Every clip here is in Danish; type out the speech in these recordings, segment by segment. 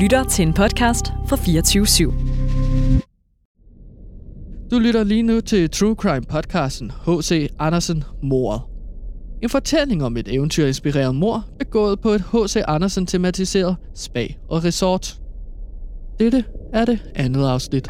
lytter til en podcast fra 24 /7. Du lytter lige nu til True Crime podcasten H.C. Andersen Mordet. En fortælling om et eventyrinspireret mor, begået på et H.C. Andersen tematiseret spa og resort. Dette er det andet afsnit.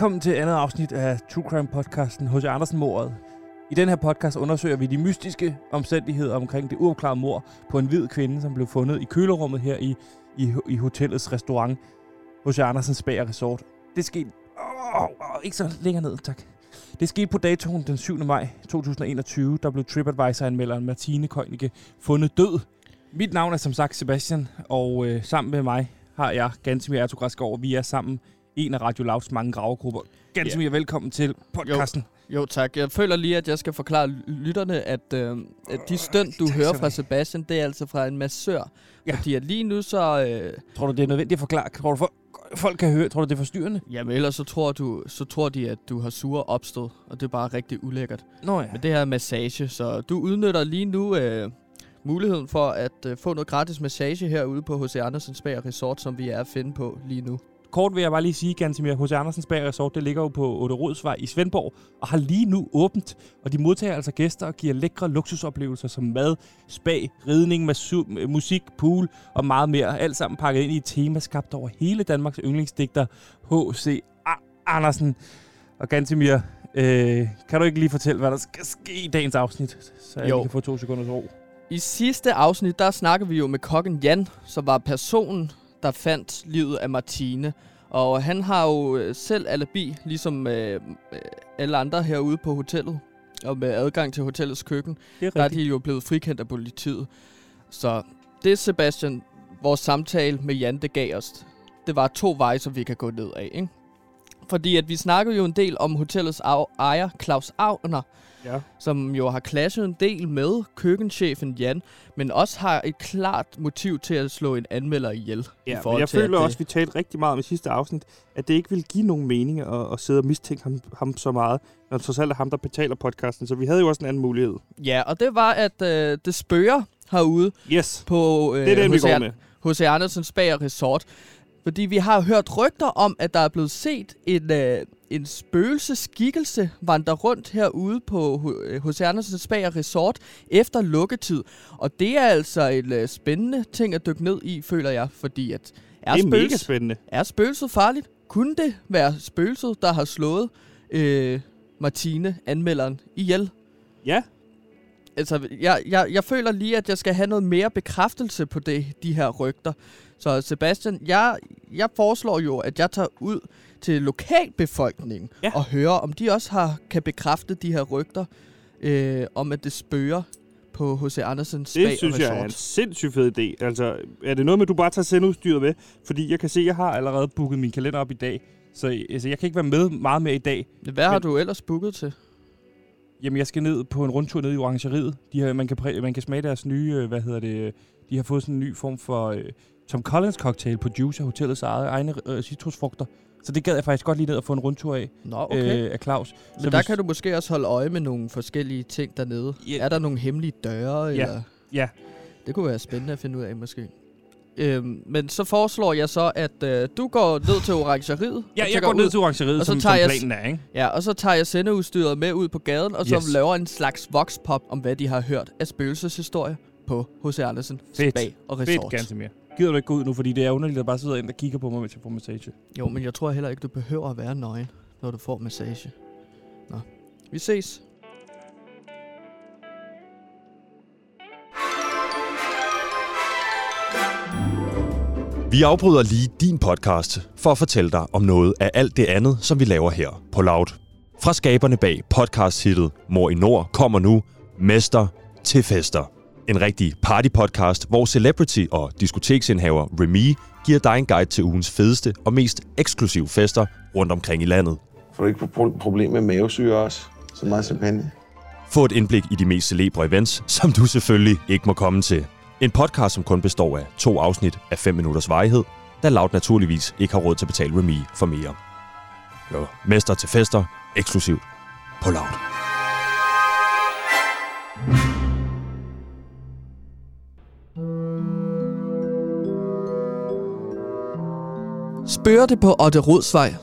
Velkommen til andet afsnit af True Crime podcasten hos Andersen mordet. I den her podcast undersøger vi de mystiske omstændigheder omkring det uopklarede mord på en hvid kvinde, som blev fundet i kølerummet her i, i, i hotellets restaurant hos Andersens Spa Resort. Det skete... Åh, oh, oh, ikke så længere ned, tak. Det skete på datoen den 7. maj 2021, der blev TripAdvisor-anmelderen Martine Køjnicke fundet død. Mit navn er som sagt Sebastian, og øh, sammen med mig har jeg Gantemir over. Vi er sammen en af Radio Louds mange gravegrupper. Gantemir, yeah. velkommen til podcasten. Jo tak, jeg føler lige, at jeg skal forklare lytterne, at, øh, at de stønd, du tak hører fra. Sebastian, det er altså fra en massør. Ja. Fordi at lige nu så... Øh, Tror du, det er nødvendigt at forklare? Tror du, for, folk kan høre? Tror du, det er forstyrrende? jamen ellers så tror, du, så tror de, at du har sure opstød, og det er bare rigtig ulækkert. Nå ja. Men det her er massage, så du udnytter lige nu øh, muligheden for at øh, få noget gratis massage herude på H.C. Andersen Spa Resort, som vi er at finde på lige nu. Kort vil jeg bare lige sige, Gantemir, H.C. Andersens Bag Resort, det ligger jo på Otte Rodsvej i Svendborg, og har lige nu åbent. Og de modtager altså gæster og giver lækre luksusoplevelser som mad, spa, ridning, masu- musik, pool og meget mere. Alt sammen pakket ind i et tema skabt over hele Danmarks yndlingsdigter, H.C. Andersen. Og Gantemir, øh, kan du ikke lige fortælle, hvad der skal ske i dagens afsnit, så jeg kan få to sekunders ro? I sidste afsnit, der snakker vi jo med kokken Jan, som var personen, der fandt livet af Martine. Og han har jo øh, selv alibi, ligesom øh, øh, alle andre herude på hotellet. Og med adgang til hotellets køkken, er der er de jo blevet frikendt af politiet. Så det, Sebastian, vores samtale med Jan, det gav os, det var to veje, som vi kan gå ned af, ikke? Fordi at vi snakkede jo en del om hotellets ejer, Claus Agner, Ja. som jo har clashet en del med køkkenchefen Jan, men også har et klart motiv til at slå en anmelder ihjel. i Ja, men forhold jeg til, føler også, at vi talte rigtig meget om i sidste afsnit, at det ikke vil give nogen mening at, at sidde og mistænke ham, ham så meget, når det trods alt er ham, der betaler podcasten. Så vi havde jo også en anden mulighed. Ja, og det var, at øh, det spørger herude Yes, på øh, det er den, vi H.C. H.C. Andersens og Resort. Fordi vi har hørt rygter om, at der er blevet set en, øh, en spøgelseskikkelse vandre rundt herude på H.C. Andersens Spa og Resort efter lukketid. Og det er altså en øh, spændende ting at dykke ned i, føler jeg. Fordi at er, Det er mega spøgelse- spændende. er spøgelset farligt? Kunne det være spøgelset, der har slået øh, Martine, anmelderen, ihjel? Ja, Altså, jeg, jeg, jeg føler lige, at jeg skal have noget mere bekræftelse på det, de her rygter. Så Sebastian, jeg, jeg foreslår jo, at jeg tager ud til lokalbefolkningen Ja. og hører, om de også har kan bekræfte de her rygter øh, om, at det spørger på H.C. Andersens Spa det synes jeg er en sindssygt fed idé. Altså, er det noget med, at du bare tager sendeudstyret med? Fordi jeg kan se, at jeg har allerede booket min kalender op i dag. Så altså, jeg kan ikke være med meget mere i dag. Hvad har Men- du ellers booket til? Jamen, jeg skal ned på en rundtur ned i Orangeriet. De har, man, kan præ- man kan smage deres nye, øh, hvad hedder det, de har fået sådan en ny form for øh, Tom Collins cocktail på Juice af hotellets eget, egne øh, citrusfrugter. Så det gad jeg faktisk godt lige ned og få en rundtur af, Nå, okay. øh, af Claus. Men så der hvis- kan du måske også holde øje med nogle forskellige ting dernede. Ja. Er der nogle hemmelige døre? Ja. Eller? Ja. Det kunne være spændende at finde ud af, måske. Øhm, men så foreslår jeg så, at øh, du går ned til orangeriet. Ja, og jeg går ned ud- til Orangeriet, og så som, tager som jeg planen er, ikke? Ja, og så tager jeg sendeudstyret med ud på gaden, og så Yes. laver en slags voxpop om, hvad de har hørt af spøgelseshistorier på H.C. Andersen Fedt. Spa og Fedt, Resort. ganske mere. Gider du ikke gå ud nu, fordi det er underligt at bare sidde ind og kigge på mig, mens jeg får massage. Jo, men jeg tror heller ikke, du behøver at være nøgen, når du får massage. Nå, vi ses. Vi afbryder lige din podcast for at fortælle dig om noget af alt det andet, som vi laver her på Loud. Fra skaberne bag podcast-hittet Mor i Nord kommer nu Mester til fester. En rigtig partypodcast, hvor celebrity og diskoteksindhaver Remy giver dig en guide til ugens fedeste og mest eksklusive fester rundt omkring i landet. Får du ikke pro- problem med mavesyre også? Så meget champagne. Få et indblik i de mest celebre events, som du selvfølgelig ikke må komme til. En podcast, som kun består af to afsnit af 5 minutters varighed, da Loud naturligvis ikke har råd til at betale Remy for mere. Jo, mester til fester, eksklusivt på Loud. Spørger det på Otte Rodsvej?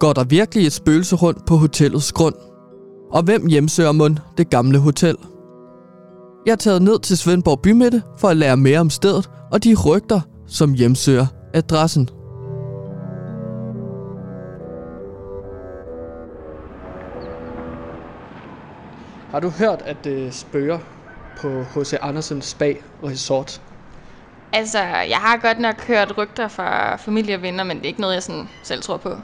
Går der virkelig et spøgelse rundt på hotellets grund? Og hvem hjemsøger mund det gamle hotel? Jeg er taget ned til Svendborg Bymidte for at lære mere om stedet og de rygter, som hjemsøger adressen. Har du hørt, at det spørger på H.C. Andersens Spa Resort? Altså, jeg har godt nok hørt rygter fra familie og venner, men det er ikke noget, jeg sådan selv tror på.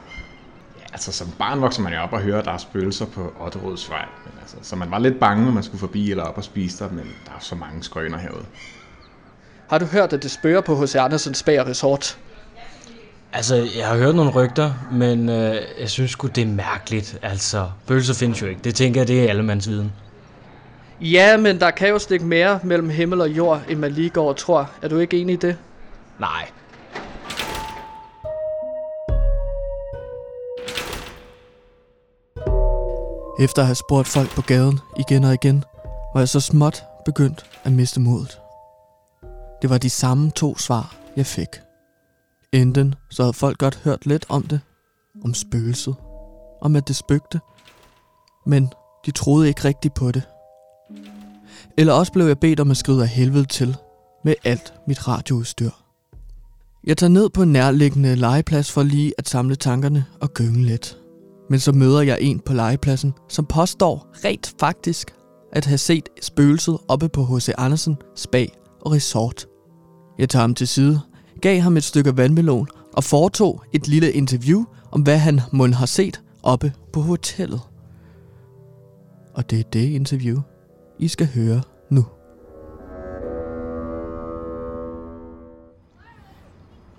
Altså, som barn vokser man jo op og hører, at der er spøgelser på Otterods vej. Men altså, så man var lidt bange, når man skulle forbi eller op og spise der, men der er så mange skrøner herude. Har du hørt, at det spørger på H.C. Andersens Spa Resort? Altså, jeg har hørt nogle rygter, men øh, jeg synes sgu, det er mærkeligt. Altså, bølser findes jo ikke. Det tænker jeg, det er allemands viden. Ja, men der kan jo stikke mere mellem himmel og jord, end man lige går og tror. Er du ikke enig i det? Nej. Efter at have spurgt folk på gaden igen og igen, var jeg så småt begyndt at miste modet. Det var de samme to svar, jeg fik. Enten så havde folk godt hørt lidt om det, om spøgelset, om at det spøgte, men de troede ikke rigtigt på det. Eller også blev jeg bedt om at skride af helvede til med alt mit radioudstyr. Jeg tager ned på en nærliggende legeplads for lige at samle tankerne og gynge lidt. Men så møder jeg en på legepladsen, som påstår rent faktisk at have set spøgelset oppe på H.C. Andersen Spa og Resort. Jeg tager ham til side, gav ham et stykke vandmelon og foretog et lille interview om, hvad han mund har set oppe på hotellet. Og det er det interview, I skal høre nu.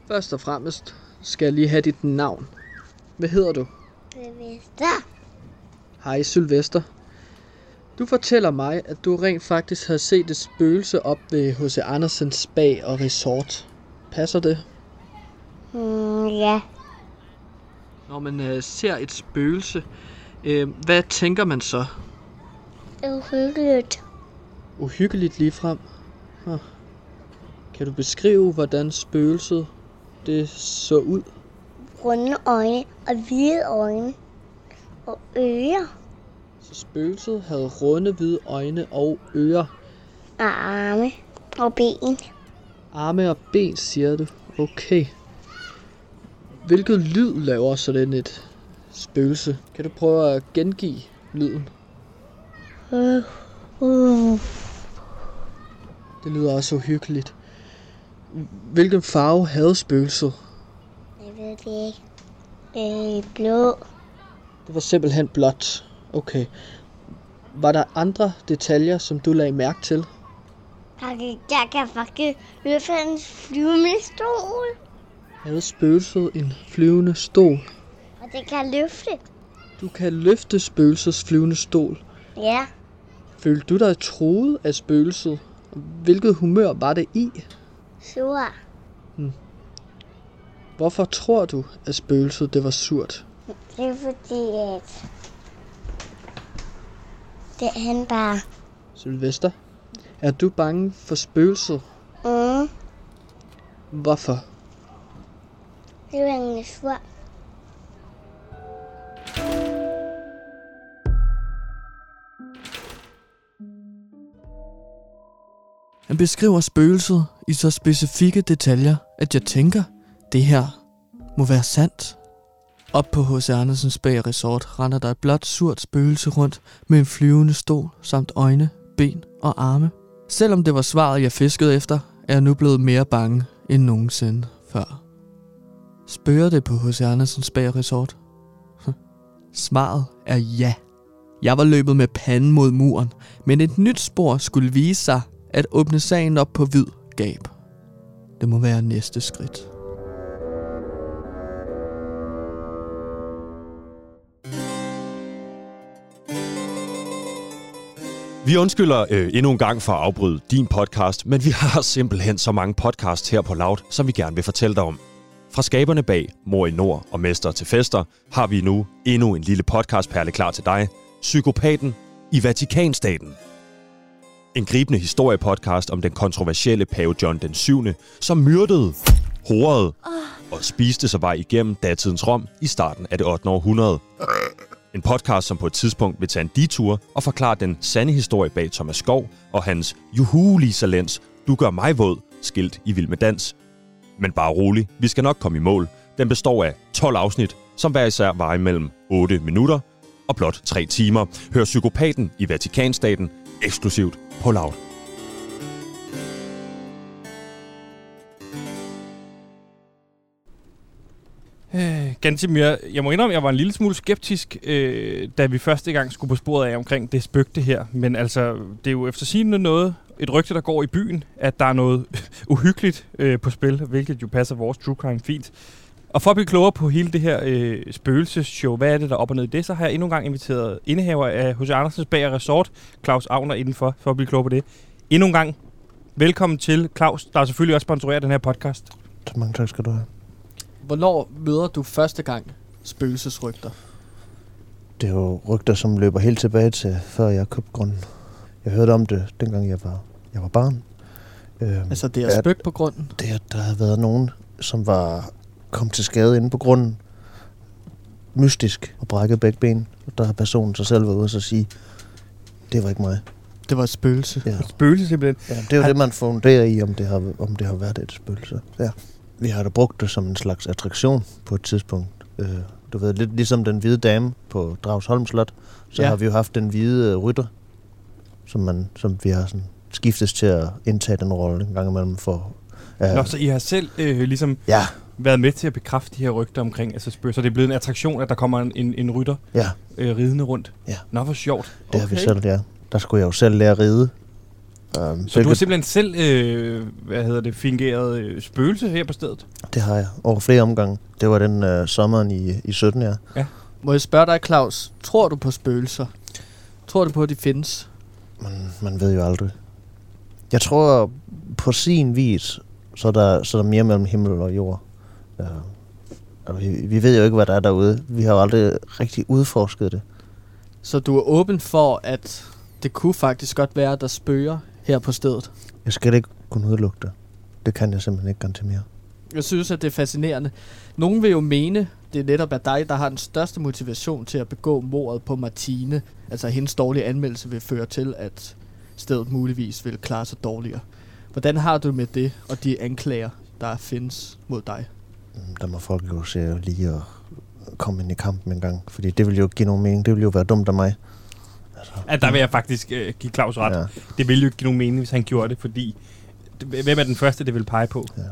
Først og fremmest skal jeg lige have dit navn. Hvad hedder du? Sylvester. Hej Sylvester. Du fortæller mig, at du rent faktisk har set et spøgelse op ved H.C. Andersens Spa og Resort. Passer det? Mm, ja. Når man øh, ser et spøgelse, øh, hvad tænker man så? Uhyggeligt. Uhyggeligt lige frem. Huh. Kan du beskrive, hvordan spøgelset det så ud? Runde øjne og hvide øjne. Og ører Så spøgelset havde runde hvide øjne og ører. og arme og ben. Arme og ben, siger du. Okay. Hvilket lyd laver sådan et spøgelse? Kan du prøve at gengive lyden? Uh, uh. Det lyder også uhyggeligt. Hvilken farve havde spøgelset? Ved det. Øh, blå. Det var simpelthen blåt. Okay. Var der andre detaljer, som du lagde mærke til? Jeg kan, faktisk løfte en flyvende stol. Havde spøgelset en flyvende stol? Og det kan løfte. Du kan løfte spøgelsets flyvende stol. Ja. Følte du dig troet af spøgelset? Hvilket humør var det i? Sur. Hvorfor tror du, at spøgelset det var surt? Det er fordi, at det er han bare. Sylvester, er du bange for spøgelset? Mm. Hvorfor? Det er en sur. Han beskriver spøgelset i så specifikke detaljer, at jeg tænker, det her må være sandt. Op på H.C. Andersens Bag Resort render der et blåt surt spøgelse rundt med en flyvende stol samt øjne, ben og arme. Selvom det var svaret, jeg fiskede efter, er jeg nu blevet mere bange end nogensinde før. Spørger det på H.C. Andersens Bag Resort? Svaret er ja. Jeg var løbet med panden mod muren, men et nyt spor skulle vise sig at åbne sagen op på vid gab. Det må være næste skridt. Vi undskylder øh, endnu en gang for at afbryde din podcast, men vi har simpelthen så mange podcasts her på Loud, som vi gerne vil fortælle dig om. Fra skaberne bag Mor i Nord og Mester til Fester har vi nu endnu en lille podcastperle klar til dig. Psykopaten i Vatikanstaten. En gribende historiepodcast om den kontroversielle pave John den 7., som myrdede, horede og spiste sig vej igennem datidens Rom i starten af det 8. århundrede. En podcast, som på et tidspunkt vil tage en detur og forklare den sande historie bag Thomas Skov og hans Juhu Lisa Lenz, Du gør mig våd, skilt i Vild med Dans. Men bare rolig, vi skal nok komme i mål. Den består af 12 afsnit, som hver især varer imellem 8 minutter og blot 3 timer. Hør Psykopaten i Vatikanstaten eksklusivt på Loud. Øh, Gantimir, jeg må indrømme, at jeg var en lille smule skeptisk, øh, da vi første gang skulle på sporet af omkring det spøgte her. Men altså, det er jo efter sigende noget, et rygte, der går i byen, at der er noget uhyggeligt øh, på spil, hvilket jo passer vores true crime fint. Og for at blive klogere på hele det her øh, spøgelsesshow, hvad er det, der er op og ned i det, så har jeg endnu en gang inviteret indehaver af H.C. Andersens Bager Resort, Claus Agner, indenfor, for at blive klogere på det. Endnu en gang, velkommen til Claus, der selvfølgelig også sponsorerer den her podcast. Mange tak skal du have. Hvornår møder du første gang spøgelsesrygter? Det er jo rygter, som løber helt tilbage til, før jeg købte grunden. Jeg hørte om det, dengang jeg var, jeg var barn. Øhm, Altså, det er spøgt på grunden? Det er, at der havde været nogen, som var kom til skade inde på grunden. Mystisk og brækket begge ben. Og der har personen sig selv været ude og sige, det var ikke mig. Det var et spøgelse. Ja. Spøgelse simpelthen? Ja, det er jo det, man funderer i, om det har, om det har været et spøgelse. Ja. Vi har da brugt det som en slags attraktion på et tidspunkt. Øh, du ved, lidt ligesom den hvide dame på Dragsholm Slot, så Ja. har vi jo haft den hvide øh, rytter, som, man, som vi har sådan skiftes til at indtage den rolle en gang imellem for... Ja. Nå, så I har selv øh, ligesom Ja. været med til at bekræfte de her rygter omkring altså spøgelser. Så det er blevet en attraktion, at der kommer en, en, en rytter Ja. øh, ridende rundt. Ja. Nå, hvor sjovt. Det har vi selv, ja. Der skulle jeg jo selv lære at ride. Um, Så du har simpelthen selv, øh, hvad hedder det, fingeret øh, spøgelse her på stedet? Det har jeg. Over flere omgange. Det var den øh, sommeren i, i 17, ja. Ja. Må jeg spørge dig, Claus, tror du på spøgelser? Tror du på, at de findes? Man, man ved jo aldrig. Jeg tror, på sin vis, så er der, så er der mere mellem himmel og jord. Ja. Og vi, vi ved jo ikke, hvad der er derude. Vi har jo aldrig rigtig udforsket det. Så du er åben for, at det kunne faktisk godt være, at der spøger her på stedet? Jeg skal ikke kunne udelukke det. Det kan jeg simpelthen ikke garantere mere. Jeg synes, at det er fascinerende. Nogen vil jo mene, det er netop at dig, der har den største motivation til at begå mordet på Martine. Altså hendes dårlige anmeldelse vil føre til, at stedet muligvis vil klare sig dårligere. Hvordan har du med det og de anklager, der findes mod dig? Mm, Der må folk jo se lige at komme ind i kampen en gang. Fordi det vil jo give nogen mening. Det vil jo være dumt af mig. At der vil jeg faktisk øh, give Claus ret. Ja. Ja. Det ville jo ikke give nogen mening, hvis han gjorde det, fordi... Hvem er den første, det vil pege på? Ja.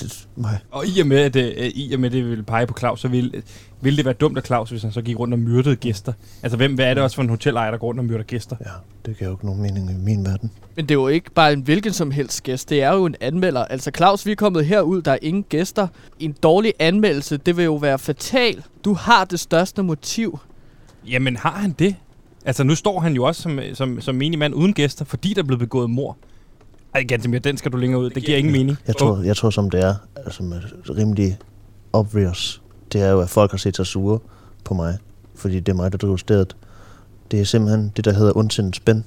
Det, mig. Og i og med, at øh, i og med, det vil pege på Claus, så vil, vil det være dumt af Claus, hvis han så gik rundt og myrdede gæster. Altså, hvem, hvad er det også for en hotelejer, der går rundt og myrder gæster? Ja, det giver jo ikke nogen mening i min verden. Men det er jo ikke bare en hvilken som helst gæst. Det er jo en anmelder. Altså Claus, vi er kommet herud, der er ingen gæster. En dårlig anmeldelse, det vil jo være fatal. Du har det største motiv. Jamen, har han det? Altså, nu står han jo også som, som, som menig mand uden gæster, fordi der er blevet begået mor. Ej, Gantemir, den skal du længere ud. Det giver ingen mening. Jeg tror, jeg tror som det er, altså med rimelig obvious, det er jo, at folk har set sig sure på mig, fordi det er mig, der driver stedet. Det er simpelthen det, der hedder ondsindet spænd.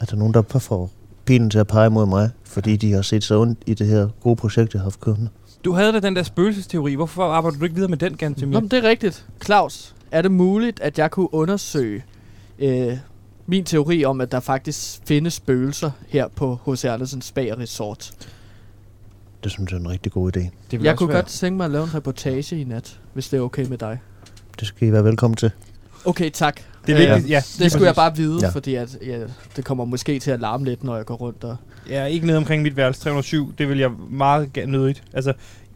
At der er nogen, der får pilen til at pege mod mig, fordi de har set sig ondt i det her gode projekt, jeg har haft kørende. Du havde da den der spøgelsesteori. Hvorfor arbejder du ikke videre med den, Gantemir? Nå, men det er rigtigt. Claus, er det muligt, at jeg kunne undersøge øh, min teori om, at der faktisk findes spøgelser her på H.C. Andersens Spa Resort? Det synes jeg er en rigtig god idé. Det Jeg kunne godt tænke mig at lave en reportage i nat, hvis det er okay med dig. Det skal I være velkommen til. Okay, tak. Det er Øh, vigtigt, ja, Det skulle jeg bare vide, Ja. fordi at, ja, det kommer måske til at larme lidt, når jeg går rundt og... Ja, ikke ned omkring mit værelse 307. Det vil jeg meget gerne nødigt. Altså,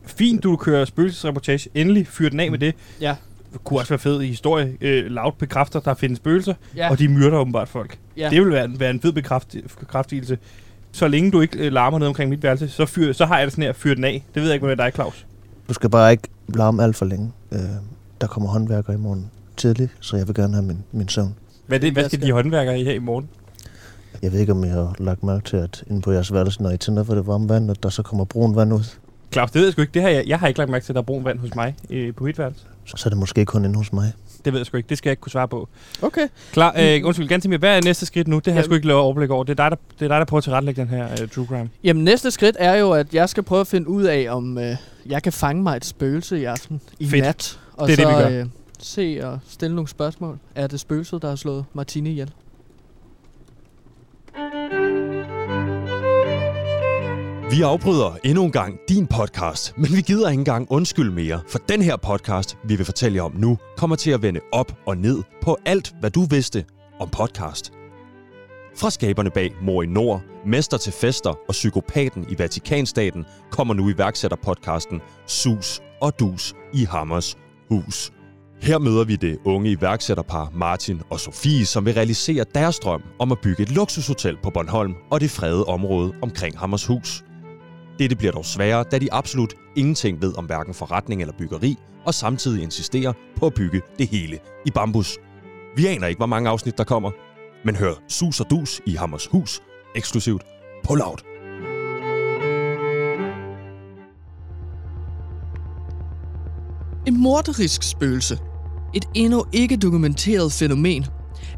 fint, du kører spøgelsesreportage. Endelig fyr den af med det. Ja. Kunne også være fed i historie. Øh, Loud bekræfter, der findes spøgelser, Ja. og de myrder åbenbart folk. Ja. Det vil være, være en fed bekræft, bekræftelse. Så længe du ikke øh, larmer ned omkring mit værelse, så, fyr, så har jeg det sådan her, fyr den af. Det ved jeg ikke, hvad med dig, Claus. Du skal bare ikke larme alt for længe. Øh, der kommer håndværker i morgen tidligt, så jeg vil gerne have min, min søvn. Hvad, det, hvad skal de håndværkere i her i morgen? Jeg ved ikke, om jeg har lagt mærke til, at inde på jeres værelse, når I tænder for det varme vand, at der så kommer brun vand ud. Claus, det ved jeg sgu ikke. Det har jeg, jeg har ikke lagt mærke til, at der er brun vand hos mig øh, på mit værelse. Så, er det måske kun inde hos mig. Det ved jeg sgu ikke. Det skal jeg ikke kunne svare på. Okay. Klar, øh, undskyld, Gantemir, hvad er næste skridt nu? Det har jeg Jamen- sgu ikke lavet overblik over. Det er dig, der, det er dig, der prøver at tilrettelægge den her uh, true crime. Jamen, næste skridt er jo, at jeg skal prøve at finde ud af, om øh, jeg kan fange mig et spøgelse i aften. I Fedt. nat. Og Det er så det, vi gør. Øh, se og stille nogle spørgsmål. Er det spøgelset, der har slået Martine ihjel? Vi afbryder endnu en gang din podcast, men vi gider ikke engang undskyld mere, for den her podcast, vi vil fortælle jer om nu, kommer til at vende op og ned på alt, hvad du vidste om podcast. Fra skaberne bag Mor i Nord, Mester til Fester og Psykopaten i Vatikanstaten kommer nu iværksætterpodcasten Sus og Dus i Hammers Hus. Her møder vi det unge iværksætterpar Martin og Sofie, som vil realisere deres drøm om at bygge et luksushotel på Bornholm og det fredede område omkring Hammers Hus. Dette bliver dog sværere, da de absolut ingenting ved om hverken forretning eller byggeri, og samtidig insisterer på at bygge det hele i bambus. Vi aner ikke, hvor mange afsnit der kommer, men hør Sus og Dus i Hammers Hus eksklusivt på Loud. En morderisk spøgelse. Et endnu ikke dokumenteret fænomen.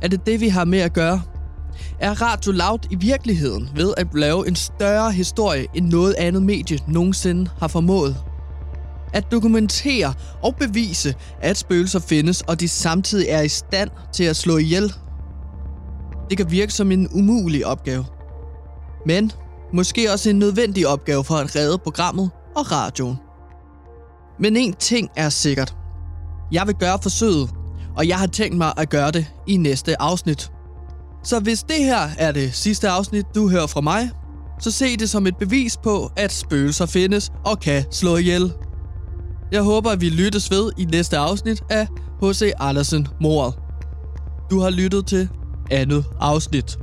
Er det det, vi har med at gøre? Er Radio Loud i virkeligheden ved at lave en større historie, end noget andet medie nogensinde har formået? At dokumentere og bevise, at spøgelser findes, og de samtidig er i stand til at slå ihjel. Det kan virke som en umulig opgave. Men måske også en nødvendig opgave for at redde programmet og radioen. Men en ting er sikkert. Jeg vil gøre forsøget, og jeg har tænkt mig at gøre det i næste afsnit. Så hvis det her er det sidste afsnit, du hører fra mig, så se det som et bevis på, at spøgelser findes og kan slå ihjel. Jeg håber, at vi lyttes ved i næste afsnit af H.C. Andersen Mordet. Du har lyttet til andet afsnit.